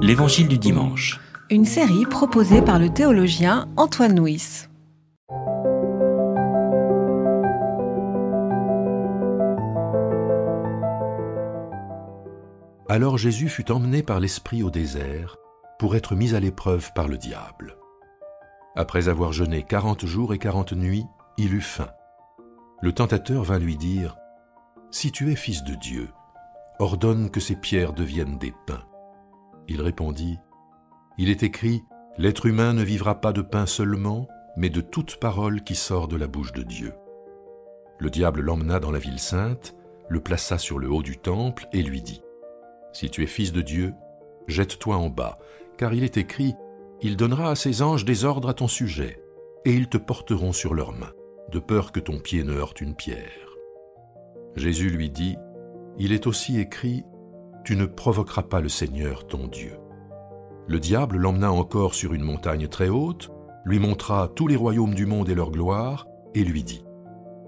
L'Évangile du dimanche. Une série proposée par le théologien Antoine Nuis. Alors Jésus fut emmené par l'Esprit au désert pour être mis à l'épreuve par le diable. Après avoir jeûné quarante jours et quarante nuits, il eut faim. Le tentateur vint lui dire, Si tu es fils de Dieu, ordonne que ces pierres deviennent des pains. Il répondit, Il est écrit, L'être humain ne vivra pas de pain seulement, mais de toute parole qui sort de la bouche de Dieu. Le diable l'emmena dans la ville sainte, le plaça sur le haut du temple et lui dit, Si tu es fils de Dieu, jette-toi en bas, car il est écrit, Il donnera à ses anges des ordres à ton sujet, et ils te porteront sur leurs mains, de peur que ton pied ne heurte une pierre. Jésus lui dit, Il est aussi écrit, Tu ne provoqueras pas le Seigneur ton Dieu. Le diable l'emmena encore sur une montagne très haute, lui montra tous les royaumes du monde et leur gloire, et lui dit,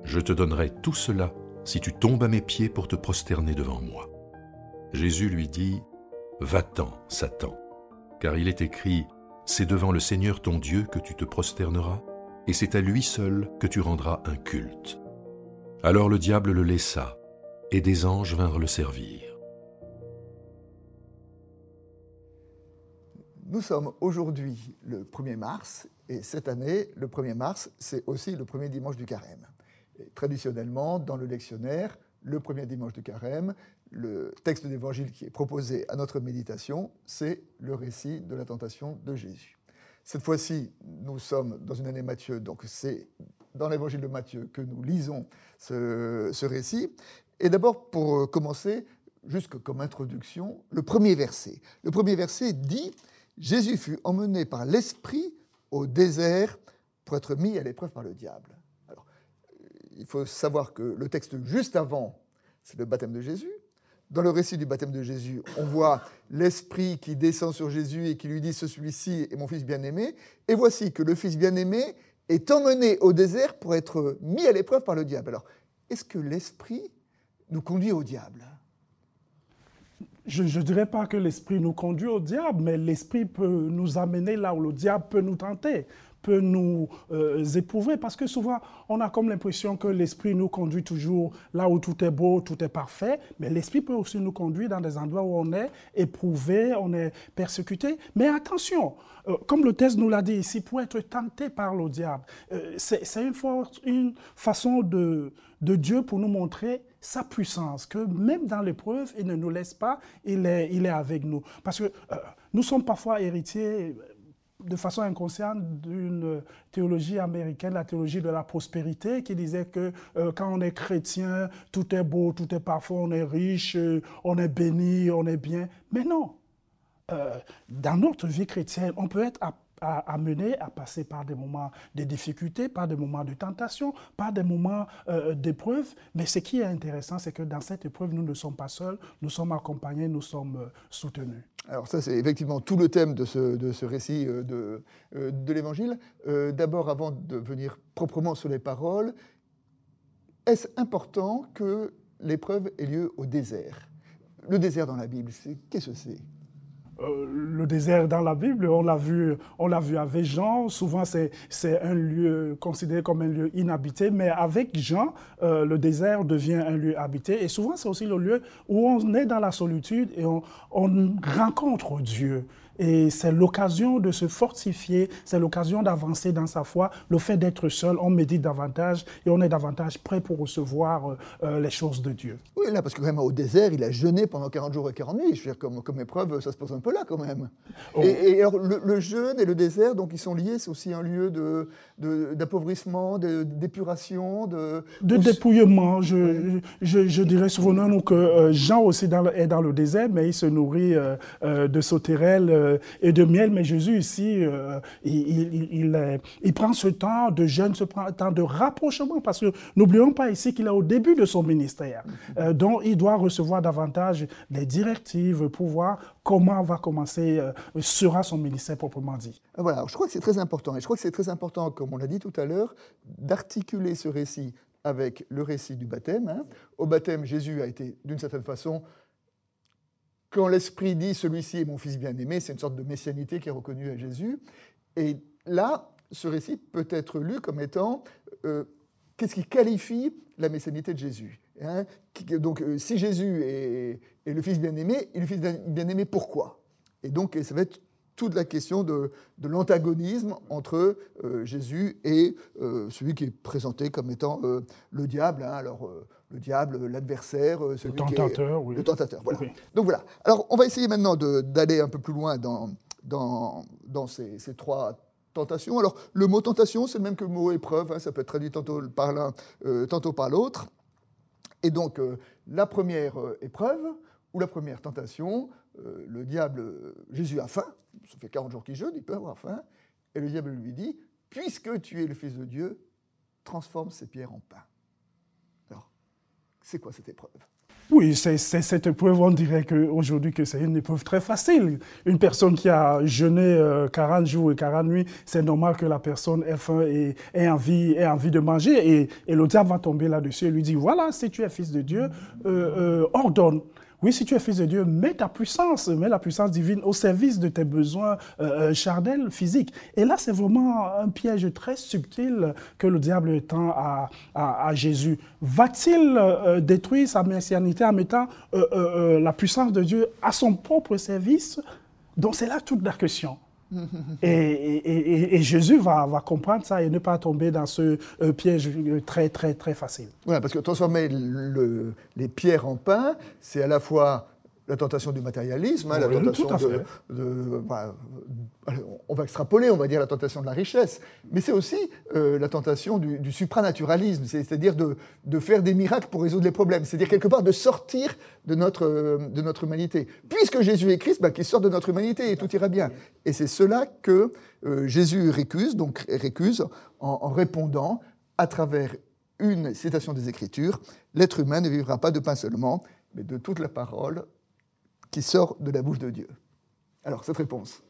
Je te donnerai tout cela si tu tombes à mes pieds pour te prosterner devant moi. Jésus lui dit, Va-t'en, Satan, car il est écrit, C'est devant le Seigneur ton Dieu que tu te prosterneras, et c'est à lui seul que tu rendras un culte. Alors le diable le laissa, et des anges vinrent le servir. Nous sommes aujourd'hui le 1er mars, et cette année, le 1er mars, c'est aussi le premier dimanche du carême. Traditionnellement, dans le lectionnaire, le premier dimanche du carême, le texte d'évangile qui est proposé à notre méditation, c'est le récit de la tentation de Jésus. Cette fois-ci, nous sommes dans une année Matthieu, donc c'est dans l'évangile de Matthieu que nous lisons ce, ce récit. Et d'abord, pour commencer, juste comme introduction, le premier verset. Le premier verset dit Jésus fut emmené par l'Esprit au désert pour être mis à l'épreuve par le diable. Alors, il faut savoir que le texte juste avant, c'est le baptême de Jésus. Dans le récit du baptême de Jésus, on voit l'Esprit qui descend sur Jésus et qui lui dit, celui-ci est mon fils bien-aimé. Et voici que le fils bien-aimé est emmené au désert pour être mis à l'épreuve par le diable. Alors, est-ce que l'Esprit nous conduit au diable? Je ne dirais pas que l'esprit nous conduit au diable, mais l'esprit peut nous amener là où le diable peut nous tenter, peut nous euh, éprouver, parce que souvent, on a comme l'impression que l'esprit nous conduit toujours là où tout est beau, tout est parfait, mais l'esprit peut aussi nous conduire dans des endroits où on est éprouvé, on est persécuté. Mais attention, euh, comme le texte nous l'a dit ici, pour être tenté par le diable, euh, c'est une, une, façon de, de Dieu pour nous montrer sa puissance, que même dans l'épreuve, il ne nous laisse pas, il est, il est avec nous. Parce que euh, nous sommes parfois héritiers de façon inconsciente d'une théologie américaine, la théologie de la prospérité, qui disait que euh, quand on est chrétien, tout est beau, tout est parfait, on est riche, euh, on est béni, on est bien. Mais non. dans notre vie chrétienne, on peut être à, amener à passer par des moments de difficultés, par des moments de tentation, par des moments euh, d'épreuve. Mais ce qui est intéressant, c'est que dans cette épreuve, nous ne sommes pas seuls, nous sommes accompagnés, nous sommes euh, soutenus. Alors ça, c'est effectivement tout le thème de ce, récit euh, de, de l'Évangile. D'abord, avant de venir proprement sur les paroles, est-ce important que l'épreuve ait lieu au désert? Le désert dans la Bible, qu'est-ce que c'est? Euh, le désert dans la Bible, on l'a vu, on l'a vu avec Jean. Souvent, c'est, un lieu considéré comme un lieu inhabité, mais avec Jean, euh, le désert devient un lieu habité. Et souvent, c'est aussi le lieu où on est dans la solitude et on rencontre Dieu. Et c'est l'occasion de se fortifier, c'est l'occasion d'avancer dans sa foi. Le fait d'être seul, on médite davantage et on est davantage prêt pour recevoir euh, euh, les choses de Dieu. Oui, là, parce que vraiment au désert, il a jeûné pendant 40 jours et 40 nuits. Je veux dire, comme, comme épreuve, ça se pose un peu là quand même. Oh. Et, alors, le, jeûne et le désert, donc ils sont liés, c'est aussi un lieu d'appauvrissement, de, d'épuration, de... De dépouillement. Je, je, je, dirais souvent nous que euh, Jean aussi dans, est dans le désert, mais il se nourrit de sauterelles et de miel. Mais Jésus ici, euh, il, il, prend ce temps de jeûne, ce temps de rapprochement, parce que n'oublions pas ici qu'il est au début de son ministère. Euh, donc il doit recevoir davantage les directives pour voir comment va commencer, sera son ministère proprement dit. Voilà, je crois que c'est très important. Et je crois que c'est très important, comme on l'a dit tout à l'heure, d'articuler ce récit avec le récit du baptême. Hein. Au baptême, Jésus a été, d'une certaine façon, quand l'Esprit dit celui-ci est mon fils bien-aimé, c'est une sorte de messianité qui est reconnue à Jésus. Et là, ce récit peut être lu comme étant euh, qu'est-ce qui qualifie la messianité de Jésus hein? Donc, euh, si Jésus est, le fils bien-aimé, il est le fils bien-aimé pourquoi? Et donc, ça va être toute la question de, l'antagonisme entre euh, Jésus et euh, celui qui est présenté comme étant euh, le diable. Hein. alors, le diable, l'adversaire, celui le tentateur, oui. Le tentateur, voilà. Donc voilà. Alors, on va essayer maintenant d'aller un peu plus loin dans, dans, dans ces, trois tentations. Alors, le mot tentation, c'est le même que le mot épreuve. Hein. ça peut être traduit tantôt par l'un, tantôt par l'autre. Et donc, la première épreuve ou la première tentation, euh, le diable, Jésus a faim, ça fait 40 jours qu'il jeûne, il peut avoir faim, et le diable lui dit, puisque tu es le Fils de Dieu, transforme ces pierres en pain. Alors, c'est quoi cette épreuve? Oui, c'est cette épreuve, on dirait qu'aujourd'hui que c'est une épreuve très facile. Une personne qui a jeûné 40 euh, jours et 40 nuits, c'est normal que la personne ait faim et ait envie, de manger. Et, le diable va tomber là-dessus et lui dit, voilà, si tu es fils de Dieu, euh, ordonne. Oui, si tu es fils de Dieu, mets ta puissance, mets la puissance divine au service de tes besoins euh, euh charnels, physiques. Et là, c'est vraiment un piège très subtil que le diable tend à, Jésus. Va-t-il euh, détruire sa messianité en mettant euh, la puissance de Dieu à son propre service? Donc c'est là toute la question. Et, Jésus va, va, comprendre ça et ne pas tomber dans ce euh, piège très, très, très facile. Voilà, parce que transformer les pierres en pain, c'est à la fois la tentation du matérialisme, hein, la tentation de, bah, on va extrapoler, on va dire la tentation de la richesse, mais c'est aussi euh, la tentation du, supranaturalisme, c'est-à-dire de, faire des miracles pour résoudre les problèmes, c'est-à-dire quelque part de sortir de notre, euh, de notre humanité. Puisque Jésus est Christ, bah, qu'il sorte de notre humanité et tout ira bien. Et c'est cela que euh, Jésus récuse, donc récuse en répondant à travers une citation des Écritures, l'être humain ne vivra pas de pain seulement, mais de toute la parole qui sort de la bouche de Dieu. Alors, cette réponse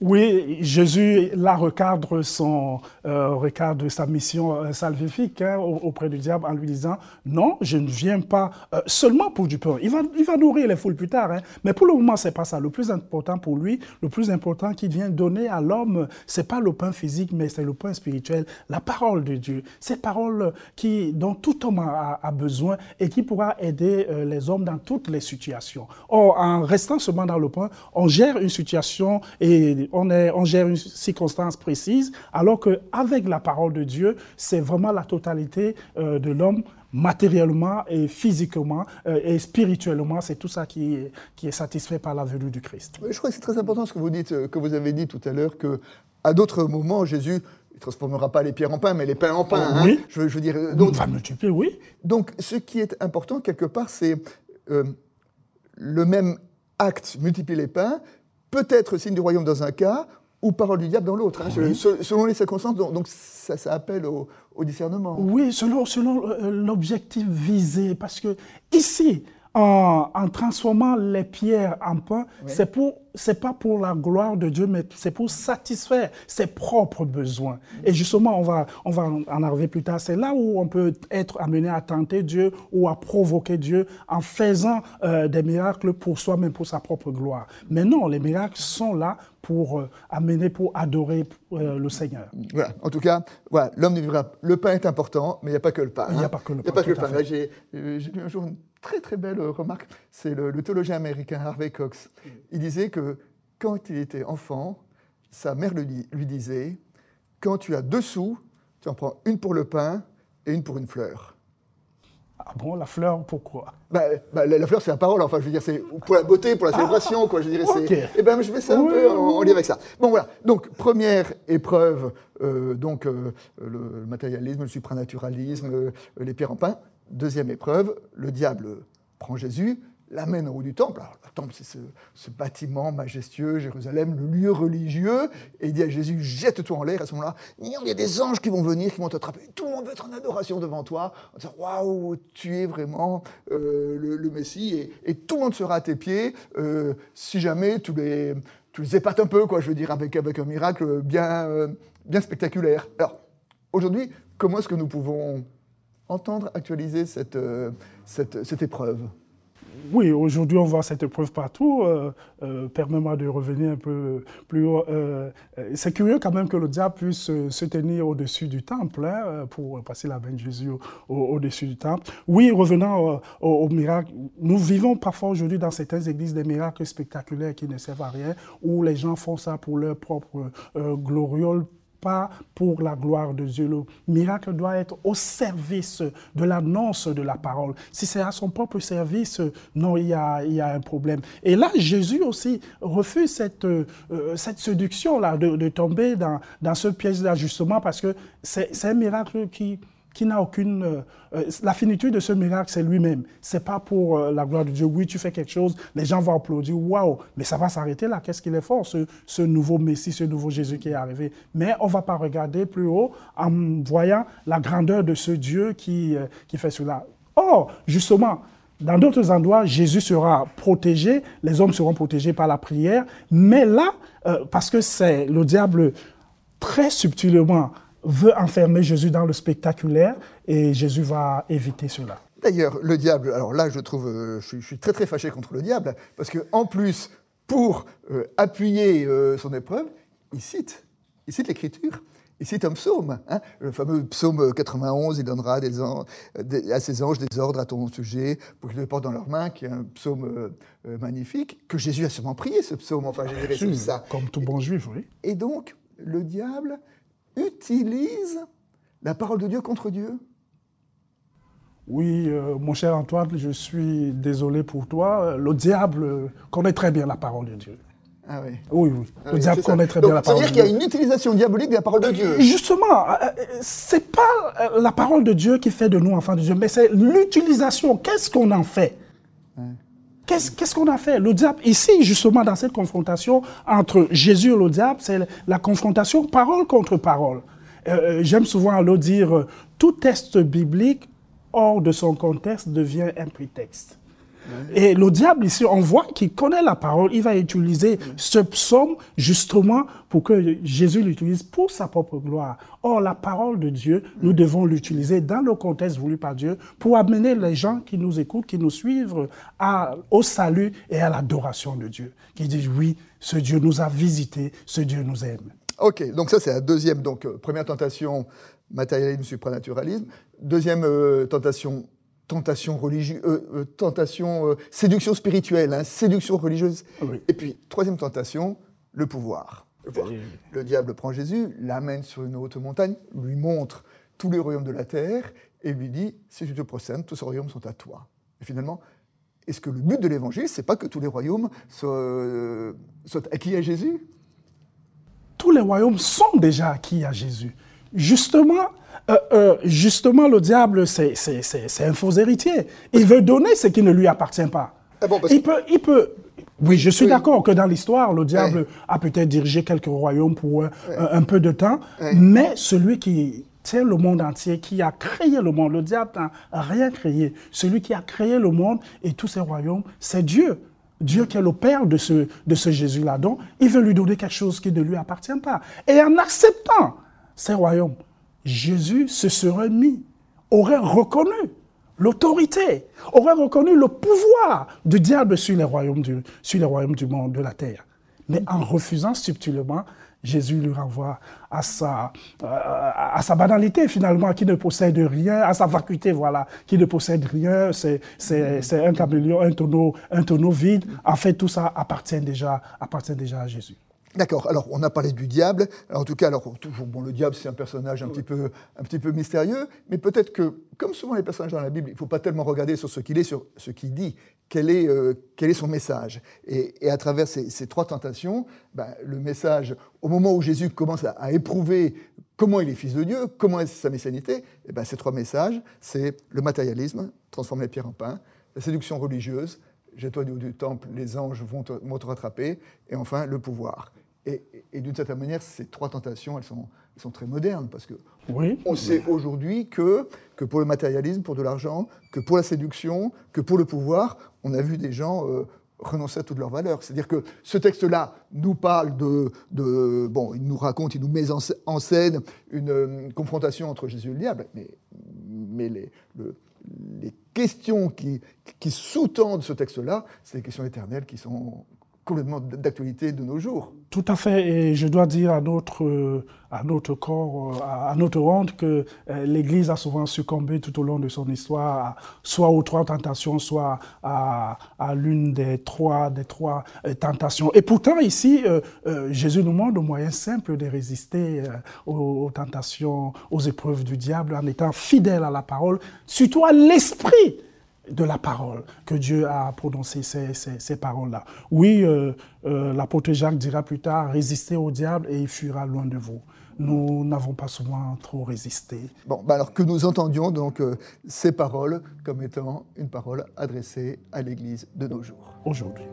oui, Jésus, là, recadre, son, euh, sa mission euh, salvifique hein, auprès du diable en lui disant Non, je ne viens pas euh, seulement pour du pain. Il va, il va nourrir les foules plus tard, hein, mais pour le moment, c'est pas ça. Le plus important pour lui, le plus important qu'il vient donner à l'homme, c'est pas le pain physique, mais c'est le pain spirituel, la parole de Dieu. Cette parole qui, dont tout homme a, a besoin et qui pourra aider les hommes dans toutes les situations. Or, en restant seulement dans le pain, on gère une situation et on, est, on gère une circonstance précise, alors qu'avec la parole de Dieu, c'est vraiment la totalité euh, de l'homme matériellement et physiquement euh, et spirituellement, c'est tout ça qui est, qui est satisfait par la venue du Christ. Je crois que c'est très important ce que vous dites, euh, que vous avez dit tout à l'heure, que à d'autres moments, Jésus ne transformera pas les pierres en pain, mais les pains en pain. Hein. Oui. je, veux dire. Donc, va multiplier, oui. Donc, ce qui est important quelque part, c'est le même acte, multiplier les pains, peut-être signe du royaume dans un cas, ou parole du diable dans l'autre, hein, selon les circonstances. Donc, ça, ça appelle au, discernement. Oui, selon, selon euh, l'objectif visé. Parce que ici, en, transformant les pierres en pain, c'est pour c'est pas pour la gloire de Dieu, mais c'est pour satisfaire ses propres besoins. Et justement, on va, on va en arriver plus tard. C'est là où on peut être amené à tenter Dieu ou à provoquer Dieu en faisant euh, des miracles pour soi-même, pour sa propre gloire. Mais non, les miracles sont là pour euh, amener, pour adorer euh, le Seigneur. Voilà. En tout cas, voilà, l'homme ne vivra. Le pain est important, mais il n'y a pas que le pain. Il n'y a pas que le pain. Il a pas que le J'ai lu un jour très très belle remarque, c'est le, théologien américain Harvey Cox. Il disait que quand il était enfant, sa mère lui, lui disait, quand tu as deux sous, tu en prends une pour le pain et une pour une fleur. Ah bon, la fleur, pourquoi? Bah, bah, la, fleur, c'est la parole. Enfin, je veux dire, c'est pour la beauté, pour la célébration, quoi. Je dirais, c'est. Et eh ben, je mets ça un peu en, lien avec ça. Bon, voilà. Donc, première épreuve, euh, donc euh, le matérialisme, le supranaturalisme, euh, les pierres en pain. Deuxième épreuve, le diable prend Jésus, l'amène au haut du temple. Le temple, c'est ce, bâtiment majestueux, Jérusalem, le lieu religieux, et il dit à Jésus, jette-toi en l'air. À ce moment-là, il y a des anges qui vont venir, qui vont t'attraper. Tout le monde va être en adoration devant toi, en waouh, tu es vraiment euh, le, Messie, et, tout le monde sera à tes pieds, euh, si jamais tu les, tu les épates un peu, quoi, je veux dire, avec, avec un miracle bien, euh, bien spectaculaire. Alors, aujourd'hui, comment est-ce que nous pouvons entendre actualiser cette, euh, cette, cette épreuve oui, aujourd'hui on voit cette épreuve partout. Euh, euh, permets-moi de revenir un peu plus haut. Euh, c'est curieux quand même que le diable puisse se tenir au-dessus du temple hein, pour passer la main de Jésus au-dessus du temple. Oui, revenant au, au, miracle, nous vivons parfois aujourd'hui dans certaines églises des miracles spectaculaires qui ne servent à rien, où les gens font ça pour leur propre gloriole pas pour la gloire de Dieu. Le miracle doit être au service de l'annonce de la parole. Si c'est à son propre service, non, il y a, il y a un problème. Et là, Jésus aussi refuse cette, euh, cette séduction-là de, tomber dans, dans ce piège d'ajustement parce que c'est un miracle qui qui n'a aucune... Euh, euh, la finitude de ce miracle, c'est lui-même. C'est pas pour euh, la gloire de Dieu. Oui, tu fais quelque chose, les gens vont applaudir, waouh, mais ça va s'arrêter là. Qu'est-ce qu'il est fort, ce, nouveau Messie, ce nouveau Jésus qui est arrivé. Mais on va pas regarder plus haut en voyant la grandeur de ce Dieu qui, qui fait cela. Or, justement, dans d'autres endroits, Jésus sera protégé, les hommes seront protégés par la prière, mais là, parce que c'est le diable très subtilement veut enfermer Jésus dans le spectaculaire et Jésus va éviter cela. D'ailleurs, le diable, alors là, je trouve, euh, je, suis très très fâché contre le diable, parce qu'en plus, pour euh, appuyer euh, son épreuve, il cite, il cite l'Écriture, il cite un psaume, hein, le fameux psaume 91, il donnera des à ses anges des ordres à ton sujet pour qu'ils le portent dans leurs mains, qui est un psaume magnifique, que Jésus a sûrement prié, ce psaume, enfin, j'ai ça. Comme tout bon juif, oui. Et donc, le diable utilise la parole de Dieu contre Dieu? Oui, euh, mon cher Antoine, je suis désolé pour toi. Le diable connaît très bien la parole de Dieu. Ah oui. Oui, oui. Le ah diable connaît très bien la parole de Dieu. C'est-à-dire qu'il y a une utilisation diabolique de la parole de Dieu. Justement, euh, euh, c'est pas la parole de Dieu qui fait de nous enfants de Dieu, mais c'est l'utilisation. Qu'est-ce qu'on en fait? Qu'est-ce qu'on a fait? Le diable, ici, justement, dans cette confrontation entre Jésus et le diable, c'est la confrontation parole contre parole. Euh, euh, j'aime souvent le dire, euh, tout texte biblique hors de son contexte devient un prétexte. Et le diable, ici, on voit qu'il connaît la parole. Il va utiliser ce psaume justement pour que Jésus l'utilise pour sa propre gloire. Or, la parole de Dieu, nous devons l'utiliser dans le contexte voulu par Dieu pour amener les gens qui nous écoutent, qui nous suivent au salut et à l'adoration de Dieu. Qui disent, oui, ce Dieu nous a visités, ce Dieu nous aime. Ok, donc ça c'est la deuxième. Donc, euh, première tentation, matérialisme, supranaturalisme. Deuxième euh, tentation, tentation religieuse, euh, euh, tentation, euh, séduction spirituelle, hein, séduction religieuse. Et puis, troisième tentation, le pouvoir. Le, diable prend Jésus, l'amène sur une haute montagne, lui montre tous les royaumes de la terre et lui dit si tu te procèdes, tous ces royaumes sont à toi. Et finalement, est-ce que le but de l'évangile, c'est pas que tous les royaumes soient, soient acquis à Jésus? Tous les royaumes sont déjà acquis à Jésus. Justement, euh, euh, justement, le diable, c'est un faux héritier. Il veut donner ce qui ne lui appartient pas. Ah il, peut, il peut. Oui, je suis d'accord que dans l'histoire, le diable a peut-être dirigé quelques royaumes pour un, peu de temps, mais celui qui tient le monde entier, qui a créé le monde, le diable n'a rien créé. Celui qui a créé le monde et tous ses royaumes, c'est Dieu. Dieu qui est le Père de ce, de ce Jésus-là. Donc, il veut lui donner quelque chose qui ne lui appartient pas. Et en acceptant ces royaumes, Jésus se serait mis, aurait reconnu l'autorité, aurait reconnu le pouvoir du diable sur les royaumes du, monde, de la terre. Mais en refusant subtilement, Jésus lui renvoie à sa, euh, à sa banalité finalement, qui ne possède rien, à sa vacuité, voilà, qui ne possède rien, c'est un caméléon, un tonneau, un tonneau vide. En fait, tout ça appartient déjà, appartient déjà à Jésus. D'accord. Alors, on a parlé du diable. en tout cas, alors, toujours, bon, le diable, c'est un personnage un petit, peu, un petit peu mystérieux, mais peut-être que, comme souvent les personnages dans la Bible, il ne faut pas tellement regarder sur ce qu'il est, sur ce qu'il dit. Quel est, euh, quel est son message et, à travers ces, trois tentations, ben, le message, au moment où Jésus commence à, éprouver comment il est fils de Dieu, comment est sa messianité, et eh ben, ces trois messages, c'est le matérialisme, transformer les pierres en pain, la séduction religieuse, jette-toi du haut du temple, les anges vont vont te rattraper, et enfin le pouvoir. Et, d'une certaine manière, ces trois tentations, elles sont, sont très modernes, parce que oui, on sait aujourd'hui que, que pour le matérialisme, pour de l'argent, que pour la séduction, que pour le pouvoir, on a vu des gens euh, renoncer à toutes leurs valeurs. C'est-à-dire que ce texte-là nous parle de, de, Bon, il nous raconte, il nous met en, scène une, confrontation entre Jésus et le diable, mais, mais les, le, les questions qui, sous-tendent ce texte-là, c'est des questions éternelles qui sont d'actualité de nos jours. Tout à fait, et je dois dire à notre, à notre corps, à notre honte, que euh, l'Église a souvent succombé tout au long de son histoire, soit aux trois tentations, soit à, l'une des trois, des trois euh, tentations. Et pourtant, ici, euh, Jésus nous montre un moyen simple de résister aux, aux tentations, aux épreuves du diable, en étant fidèle à la parole, surtout à l'esprit de la parole, que Dieu a prononcé ces, ces, paroles-là. Oui, euh, euh, l'apôtre Jacques dira plus tard, résistez au diable et il fuira loin de vous. Nous n'avons pas souvent trop résisté. Bon, bah alors que nous entendions donc euh, ces paroles comme étant une parole adressée à l'Église de nos jours. Aujourd'hui.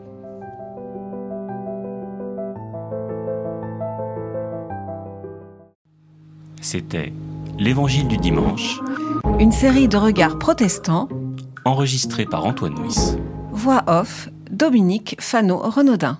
C'était l'Évangile du dimanche. Une série de regards protestants enregistré par Antoine Nuis. Voix off, Dominique Fano-Renaudin.